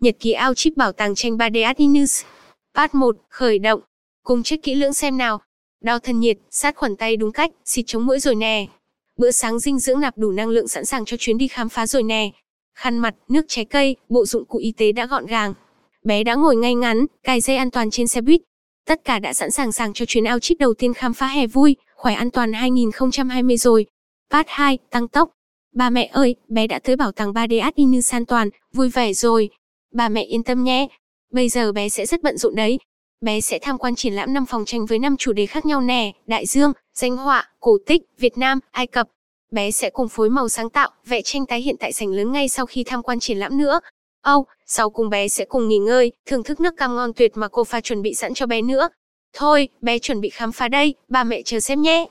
Nhật ký ao chip bảo tàng tranh 3D Atinus. Part 1, khởi động. Cùng check kỹ lưỡng xem nào. Đo thân nhiệt, sát khuẩn tay đúng cách, xịt chống mũi rồi nè. Bữa sáng dinh dưỡng nạp đủ năng lượng sẵn sàng cho chuyến đi khám phá rồi nè. Khăn mặt, nước trái cây, bộ dụng cụ y tế đã gọn gàng. Bé đã ngồi ngay ngắn, cài dây an toàn trên xe buýt. Tất cả đã sẵn sàng sàng cho chuyến ao chip đầu tiên khám phá hè vui, khỏe an toàn 2020 rồi. Part 2, tăng tốc. Ba mẹ ơi, bé đã tới bảo tàng 3D Atinus an toàn, vui vẻ rồi. Bà mẹ yên tâm nhé. Bây giờ bé sẽ rất bận rộn đấy. Bé sẽ tham quan triển lãm năm phòng tranh với năm chủ đề khác nhau nè, đại dương, danh họa, cổ tích, Việt Nam, Ai Cập. Bé sẽ cùng phối màu sáng tạo, vẽ tranh tái hiện tại sảnh lớn ngay sau khi tham quan triển lãm nữa. Âu, oh, sau cùng bé sẽ cùng nghỉ ngơi, thưởng thức nước cam ngon tuyệt mà cô pha chuẩn bị sẵn cho bé nữa. Thôi, bé chuẩn bị khám phá đây, ba mẹ chờ xem nhé.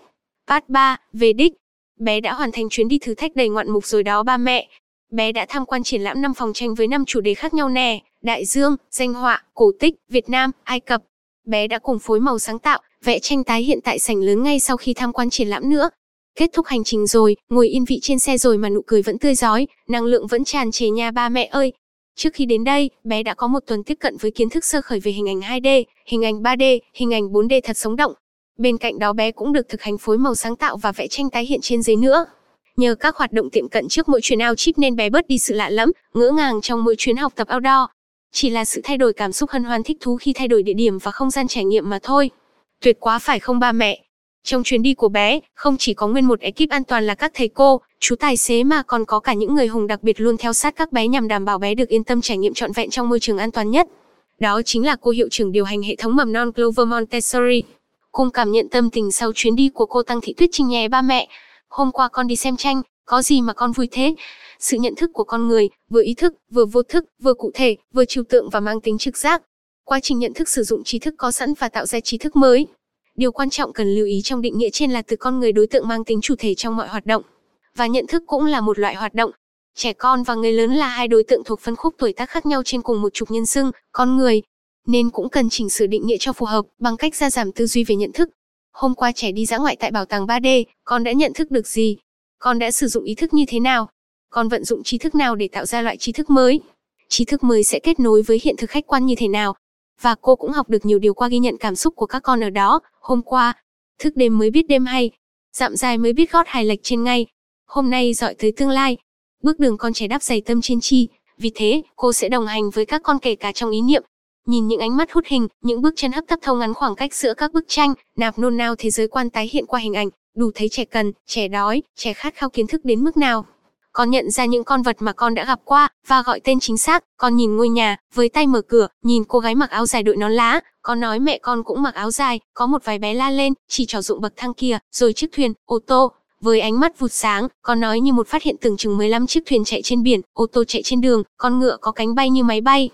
Part 3, về đích. Bé đã hoàn thành chuyến đi thử thách đầy ngoạn mục rồi đó ba mẹ. Bé đã tham quan triển lãm năm phòng tranh với năm chủ đề khác nhau nè, đại dương, danh họa, cổ tích, Việt Nam, Ai Cập. Bé đã cùng phối màu sáng tạo, vẽ tranh tái hiện tại sảnh lớn ngay sau khi tham quan triển lãm nữa. Kết thúc hành trình rồi, ngồi yên vị trên xe rồi mà nụ cười vẫn tươi rói, năng lượng vẫn tràn trề nhà ba mẹ ơi. Trước khi đến đây, bé đã có một tuần tiếp cận với kiến thức sơ khởi về hình ảnh 2D, hình ảnh 3D, hình ảnh 4D thật sống động. Bên cạnh đó bé cũng được thực hành phối màu sáng tạo và vẽ tranh tái hiện trên giấy nữa. Nhờ các hoạt động tiệm cận trước mỗi chuyến ao chip nên bé bớt đi sự lạ lẫm, ngỡ ngàng trong mỗi chuyến học tập outdoor. Chỉ là sự thay đổi cảm xúc hân hoan thích thú khi thay đổi địa điểm và không gian trải nghiệm mà thôi. Tuyệt quá phải không ba mẹ? Trong chuyến đi của bé, không chỉ có nguyên một ekip an toàn là các thầy cô, chú tài xế mà còn có cả những người hùng đặc biệt luôn theo sát các bé nhằm đảm bảo bé được yên tâm trải nghiệm trọn vẹn trong môi trường an toàn nhất. Đó chính là cô hiệu trưởng điều hành hệ thống mầm non Clover Montessori. Cùng cảm nhận tâm tình sau chuyến đi của cô Tăng Thị Tuyết Trinh nhé ba mẹ. Hôm qua con đi xem tranh, có gì mà con vui thế? Sự nhận thức của con người, vừa ý thức, vừa vô thức, vừa cụ thể, vừa trừu tượng và mang tính trực giác. Quá trình nhận thức sử dụng trí thức có sẵn và tạo ra trí thức mới. Điều quan trọng cần lưu ý trong định nghĩa trên là từ con người đối tượng mang tính chủ thể trong mọi hoạt động. Và nhận thức cũng là một loại hoạt động. Trẻ con và người lớn là hai đối tượng thuộc phân khúc tuổi tác khác nhau trên cùng một trục nhân xưng, con người. Nên cũng cần chỉnh sửa định nghĩa cho phù hợp bằng cách gia giảm tư duy về nhận thức. Hôm qua trẻ đi dã ngoại tại bảo tàng 3D, con đã nhận thức được gì? Con đã sử dụng ý thức như thế nào? Con vận dụng trí thức nào để tạo ra loại trí thức mới? Trí thức mới sẽ kết nối với hiện thực khách quan như thế nào? Và cô cũng học được nhiều điều qua ghi nhận cảm xúc của các con ở đó. Hôm qua, thức đêm mới biết đêm hay. Dặm dài mới biết gót hài lệch trên ngay. Hôm nay dọi tới tương lai. Bước đường con trẻ đắp dày tâm trên chi. Vì thế, cô sẽ đồng hành với các con kể cả trong ý niệm, Nhìn những ánh mắt hút hình, những bước chân hấp tấp thâu ngắn khoảng cách giữa các bức tranh, nạp nôn nao thế giới quan tái hiện qua hình ảnh, đủ thấy trẻ cần, trẻ đói, trẻ khát khao kiến thức đến mức nào. Con nhận ra những con vật mà con đã gặp qua, và gọi tên chính xác, con nhìn ngôi nhà, với tay mở cửa, nhìn cô gái mặc áo dài đội nón lá, con nói mẹ con cũng mặc áo dài, có một vài bé la lên, chỉ trò dụng bậc thang kia, rồi chiếc thuyền, ô tô, với ánh mắt vụt sáng, con nói như một phát hiện tưởng chừng 15 chiếc thuyền chạy trên biển, ô tô chạy trên đường, con ngựa có cánh bay như máy bay.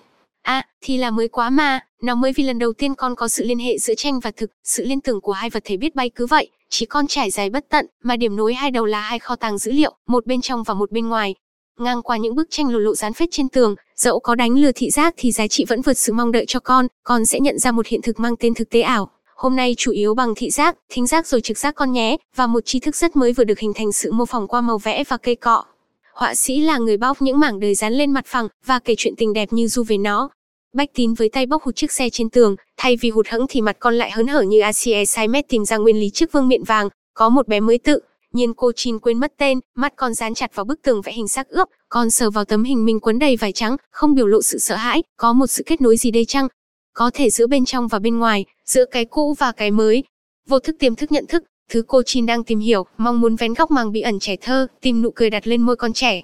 À, thì là mới quá mà, nó mới vì lần đầu tiên con có sự liên hệ giữa tranh và thực, sự liên tưởng của hai vật thể biết bay cứ vậy, chỉ con trải dài bất tận, mà điểm nối hai đầu là hai kho tàng dữ liệu, một bên trong và một bên ngoài. Ngang qua những bức tranh lộ lộ dán phết trên tường, dẫu có đánh lừa thị giác thì giá trị vẫn vượt sự mong đợi cho con, con sẽ nhận ra một hiện thực mang tên thực tế ảo. Hôm nay chủ yếu bằng thị giác, thính giác rồi trực giác con nhé, và một tri thức rất mới vừa được hình thành sự mô phỏng qua màu vẽ và cây cọ. Họa sĩ là người bóc những mảng đời dán lên mặt phẳng và kể chuyện tình đẹp như du về nó. Bách Tín với tay bóc hụt chiếc xe trên tường, thay vì hụt hẫng thì mặt con lại hớn hở như Asie Saimet tìm ra nguyên lý chiếc vương miện vàng, có một bé mới tự. Nhiên cô Chin quên mất tên, mắt con dán chặt vào bức tường vẽ hình xác ướp, con sờ vào tấm hình mình quấn đầy vải trắng, không biểu lộ sự sợ hãi, có một sự kết nối gì đây chăng? Có thể giữa bên trong và bên ngoài, giữa cái cũ và cái mới. Vô thức tiềm thức nhận thức, thứ cô Chin đang tìm hiểu, mong muốn vén góc màng bí ẩn trẻ thơ, tìm nụ cười đặt lên môi con trẻ,